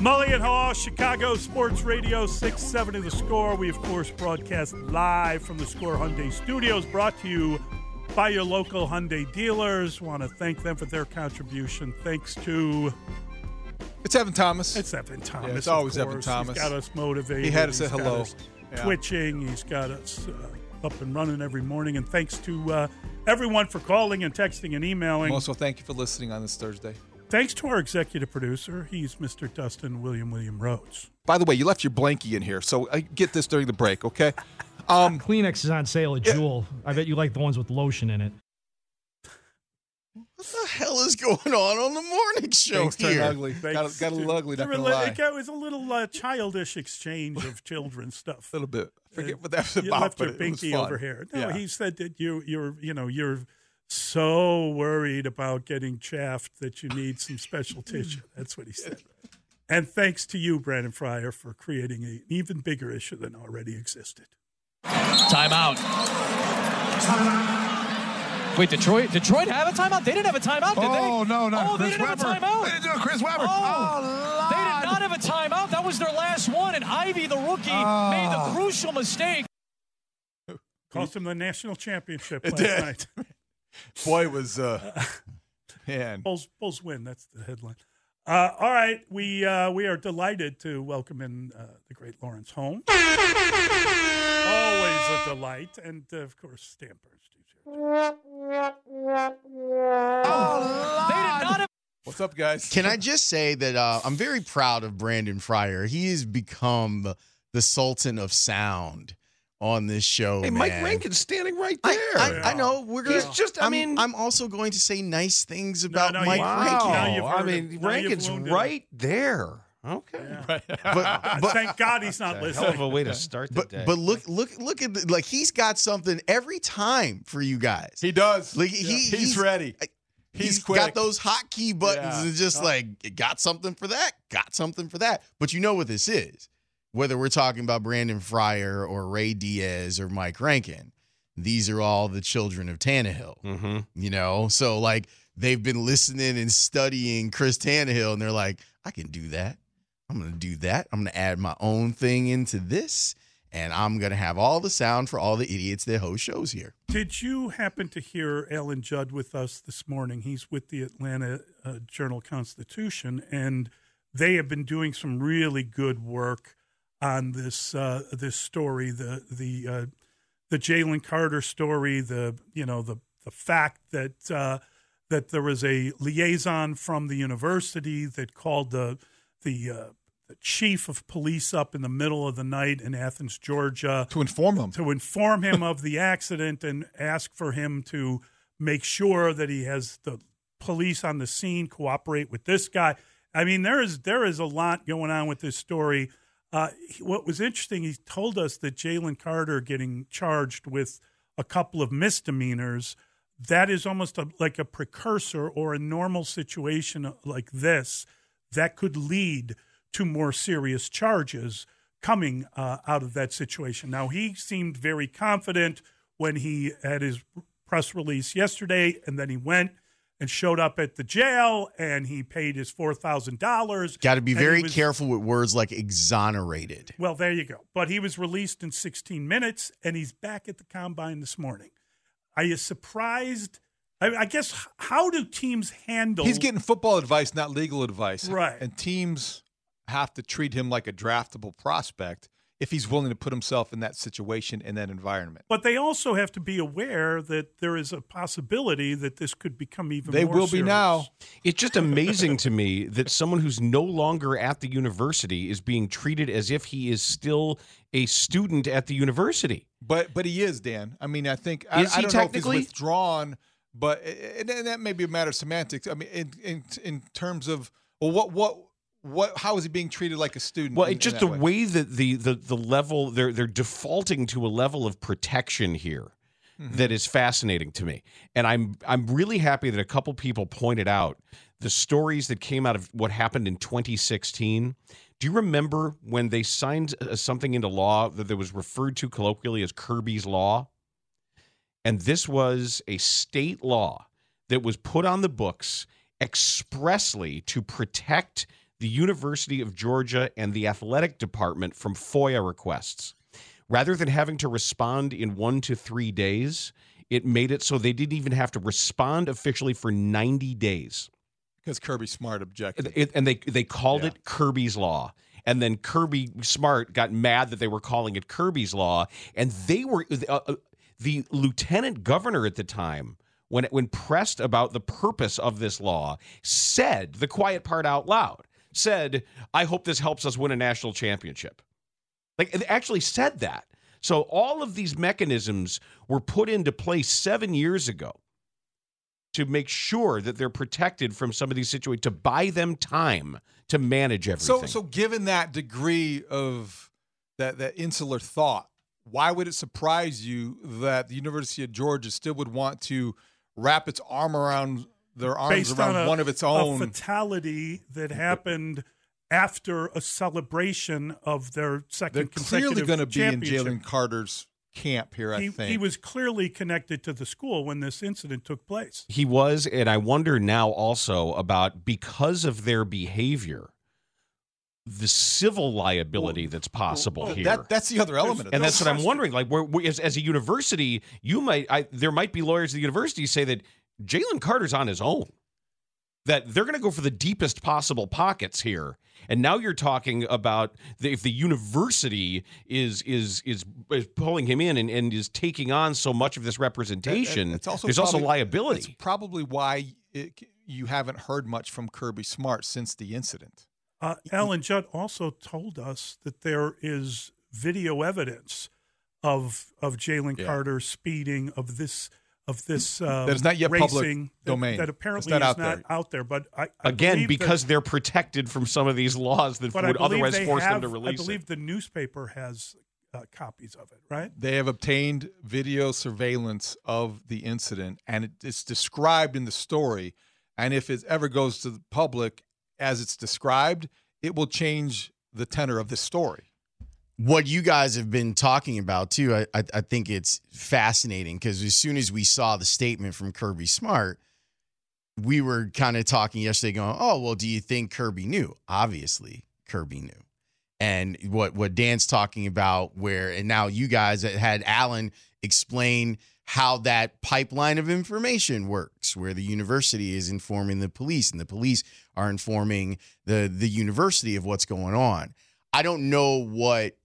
Mully and Haugh, Chicago Sports Radio 670 The Score. We, of course, broadcast live from the Score Hyundai Studios, brought to you by your local Hyundai dealers. Want to thank them for their contribution. Thanks to It's Evan Thomas. it's Evan Thomas. it's of always Evan. Thomas. He's got us motivated. He had us at hello. us Yeah. Twitching. He's got us uh, up and running every morning. And thanks to uh, everyone for calling and texting and emailing. Also, thank you for listening on this Thursday. Thanks to our executive producer. He's Mr. Dustin William William Rhodes. By the way, you left your blankie in here, so I get this during the break, okay? Um, Kleenex is on sale at Jewel. I bet you like the ones with lotion in it. What the hell is going on on the morning show things turn here? ugly. Got, Thanks got a little to- ugly, not to gonna rela- lie. It was a little uh, childish exchange of children's stuff. A little bit. I forget Uh, what that was about. you about, left but your it was binky fun. over here. No, Yeah. he said that you you're you know you're so worried about getting chaffed that you need some special tissue. That's what he said. And thanks to you, Brandon Fryer, for creating an even bigger issue than already existed. Timeout. Wait, Detroit? Detroit have a timeout? They didn't have a timeout, did they? Oh, no, not Oh, Chris they didn't Webber. have a timeout. They didn't do it, Chris Webber. Oh, Oh, they did not have a timeout. That was their last one, and Ivey, the rookie, Oh. made the crucial mistake. Cost him the national championship It last did. night. Boy, was, uh, man. Bulls, Bulls win. That's the headline. Uh, all right, we uh, we are delighted to welcome in uh, the great Lawrence Holmes. Always a delight, and uh, of course Dan Bernstein. Oh, they did not have. What's up, guys? Can I just say that uh, I'm very proud of Brandon Fryer. He has become the sultan of sound on this show. Hey, Mike. Rankin's standing right there. I, I, I know we're gonna. He's just- I I'm- mean- I'm also going to say nice things about no, Mike you- Rankin. Now you've Wow. I mean, it. Rankin's wounded right there. Okay. But, but Thank God he's not Hell of listening. a way to start the but day. but look look look at the, like he's got something every time for you guys. He does. Like he, he's, he's ready. Uh, he's He's quick. got those hotkey buttons Yeah. and just like got something for that, got something for that. But you know what this is. Whether we're talking about Brandon Fryer or Ray Diaz or Mike Rankin, these are all the children of Tannehill. mm-hmm. You know, so like they've been listening and studying Chris Tannehill, and they're like, I can do that. I'm gonna do that. I'm gonna add my own thing into this, and I'm gonna have all the sound for all the idiots that host shows here. Did you happen to hear Alan Judd with us this morning? He's with the Atlanta uh, Journal Constitution, and they have been doing some really good work on this uh, this story, the the uh, the Jalen Carter story, the you know the the fact that uh, that there was a liaison from the university that called the the uh, the chief of police up in the middle of the night in Athens, Georgia, to inform him. to inform him of the accident and ask for him to make sure that he has the police on the scene cooperate with this guy. I mean, there is there is a lot going on with this story. Uh, what was interesting, he told us that Jalen Carter getting charged with a couple of misdemeanors. That is almost a, like a precursor or a normal situation like this that could lead to more serious charges coming uh, out of that situation. Now, he seemed very confident when he had his press release yesterday, and then he went and showed up at the jail, and he paid his four thousand dollars. Got to be very was- careful with words like exonerated. Well, there you go. But he was released in 16 minutes, and he's back at the combine this morning. Are you surprised? I, I guess how do teams handle? He's getting football advice, not legal advice. Right. And teams have to treat him like a draftable prospect if he's willing to put himself in that situation in that environment. But they also have to be aware that there is a possibility that this could become even. They more will be now. It's just amazing to me that someone who's no longer at the university is being treated as if he is still a student at the university. But but he is Dan. I mean, I think I, Is I he don't know if technically? he's withdrawn, but and, and that may be a matter of semantics. I mean, in in in terms of well, what what what how is he being treated like a student? Well, in- it's just in the that way that the, the the level they're they're defaulting to a level of protection here Mm-hmm. that is fascinating to me, and I'm I'm really happy that a couple people pointed out the stories that came out of what happened in 2016. Do you remember when they signed uh, something into law that was referred to colloquially as Kirby's law? And this was a state law that was put on the books expressly to protect the University of Georgia and the athletic department from FOIA requests. Rather than having to respond in one to three days, it made it so they didn't even have to respond officially for 90 days. because Kirby Smart objected. It, and they they called it Kirby's Law. And then Kirby Smart got mad that they were calling it Kirby's Law. And they were uh, uh, the lieutenant governor at the time, when when pressed about the purpose of this law, said the quiet part out loud. Said, "I hope this helps us win a national championship." Like it actually said that. So all of these mechanisms were put into place seven years ago to make sure that they're protected from some of these situations, to buy them time to manage everything. So so given that degree of that that insular thought, why would it surprise you that the University of Georgia still would want to wrap its arm around their arms based around on a, one of its a own? fatality that happened after a celebration of their second They're clearly going to be in. Jalen Carter's camp here. I he, think he was clearly connected to the school when this incident took place. he was, and I wonder now also about because of their behavior, the civil liability that's possible Well, here. that- that's the other element of and that's what I'm wondering. Like, where, where- as, as a university, you might, I, there might be lawyers at the university say that Jalen Carter's on his own. That they're going to go for the deepest possible pockets here, and now you're talking about the, if the university is is is, is pulling him in and, and is taking on so much of this representation. It's also there's also liability. It's probably why it, you haven't heard much from Kirby Smart since the incident. Uh, Alan Judd also told us that there is video evidence of of Jalen Yeah. Carter speeding of this of this uh, That is not yet public racing that- domain. That, It's apparently not is out not there. out there. But I, I Again, believe that- because they're protected from some of these laws that would otherwise force have, them to release I believe it. the newspaper has uh, copies of it, right? They have obtained video surveillance of the incident, and it, it's described in the story. And if it ever goes to the public as it's described, it will change the tenor of the story. What you guys have been talking about too, I, I, I think it's fascinating because as soon as we saw the statement from Kirby Smart, we were kind of talking yesterday, going, "Oh, well, do you think Kirby knew?" Obviously, Kirby knew. And what what Dan's talking about, where and now you guys had Alan explain how that pipeline of information works, where the university is informing the police and the police are informing the the university of what's going on. I don't know what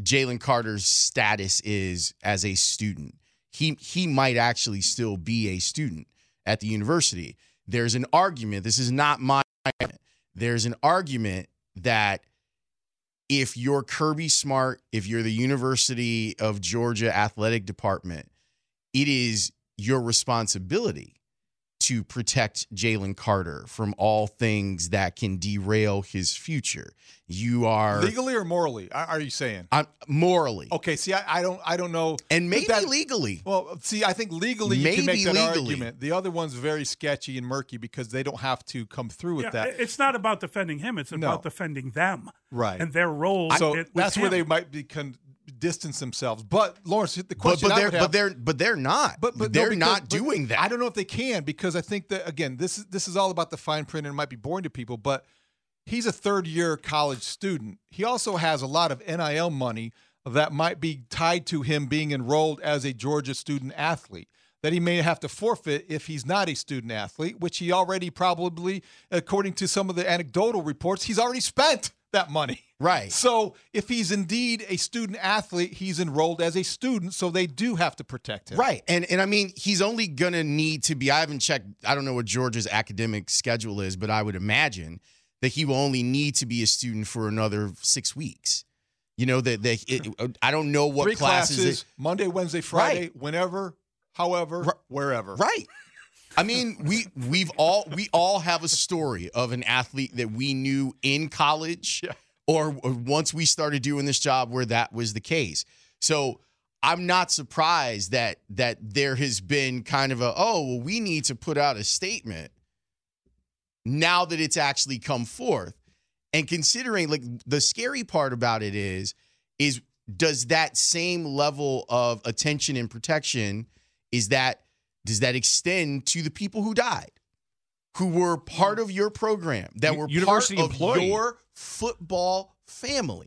Jalen Carter's status is as a student. He he might actually still be a student at the university. There's an argument. This is not my. argument. There's an argument that if you're Kirby Smart, if you're the University of Georgia athletic department, it is your responsibility to protect Jalen Carter from all things that can derail his future. You are Legally or morally? Are are you saying? I'm, morally. Okay. See, I, I don't I don't know. And maybe that- legally. Well, see, I think legally you can make that legally. argument. The other one's very sketchy and murky because they don't have to come through with Yeah, that. It's not about defending him; it's No. about defending them, Right. and their role. So in- with that's where they might be con- distance themselves. But Lawrence, the question but I they're have, but they're but they're not. but, but they're because- not but doing that. I don't know if they can because I think that again, this is this is all about the fine print and it might be boring to people, but he's a third year college student. He also has a lot of NIL money that might be tied to him being enrolled as a Georgia student athlete that he may have to forfeit if he's not a student athlete, which he already probably, according to some of the anecdotal reports, he's already spent that money. Right. So if he's indeed a student athlete, he's enrolled as a student, so they do have to protect him. Right. And and I mean, he's only going to need to be I haven't checked I don't know what Georgia's academic schedule is, but I would imagine that he will only need to be a student for another 6 weeks. You know that that I don't know what Three classes, classes, it- Monday, Wednesday, Friday, whenever, however, wherever. Right. I mean, we we've all we all have a story of an athlete that we knew in college or, or once we started doing this job where that was the case. So I'm not surprised that that there has been kind of a oh well we need to put out a statement now that it's actually come forth. And considering like the scary part about it is is does that same level of attention and protection is that does that extend to the people who died who were part of your program that were university part of employee. your football family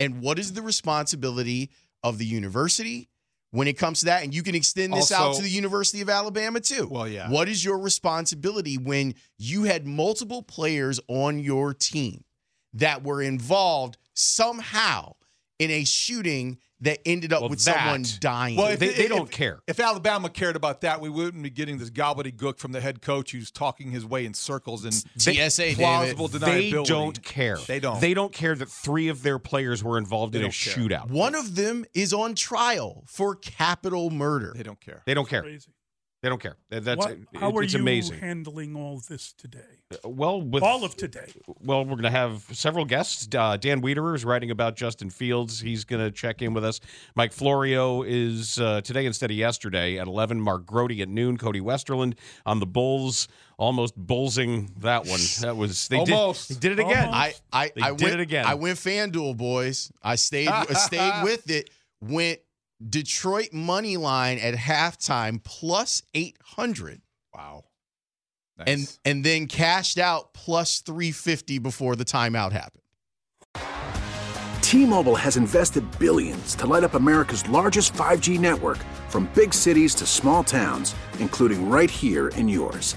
and what is the responsibility of the university when it comes to that and you can extend this out to the University of Alabama too Well, yeah. what is your responsibility when you had multiple players on your team that were involved somehow in a shooting that ended up Well, with that- someone dying? Well, if- They- they if- don't care. If Alabama cared about that, we wouldn't be getting this gobbledygook from the head coach who's talking his way in circles and TSA, plausible They deniability. don't care. They don't. They don't care that three of their players were involved They in a care. shootout. One of them is on trial for capital murder. They don't care. They don't care. Crazy. They don't care. That's What, it- how are it's you amazing. handling all this today? Well, with all of today. Well, we're going to have several guests. Uh, Dan Wiederer is writing about Justin Fields. He's going to check in with us. Mike Florio is uh, today instead of yesterday at 11. Mark Grote at noon. Cody Westerlund on the Bulls. Almost bullsing that one. That was they Almost. did, they did it again. I I, They I did went it again. I went FanDuel, boys. I stayed I stayed with it. Went Detroit money line at halftime plus eight hundred. Wow. And and then cashed out plus three fifty before the timeout happened. T-Mobile has invested billions to light up America's largest 5G network from big cities to small towns, including right here in yours.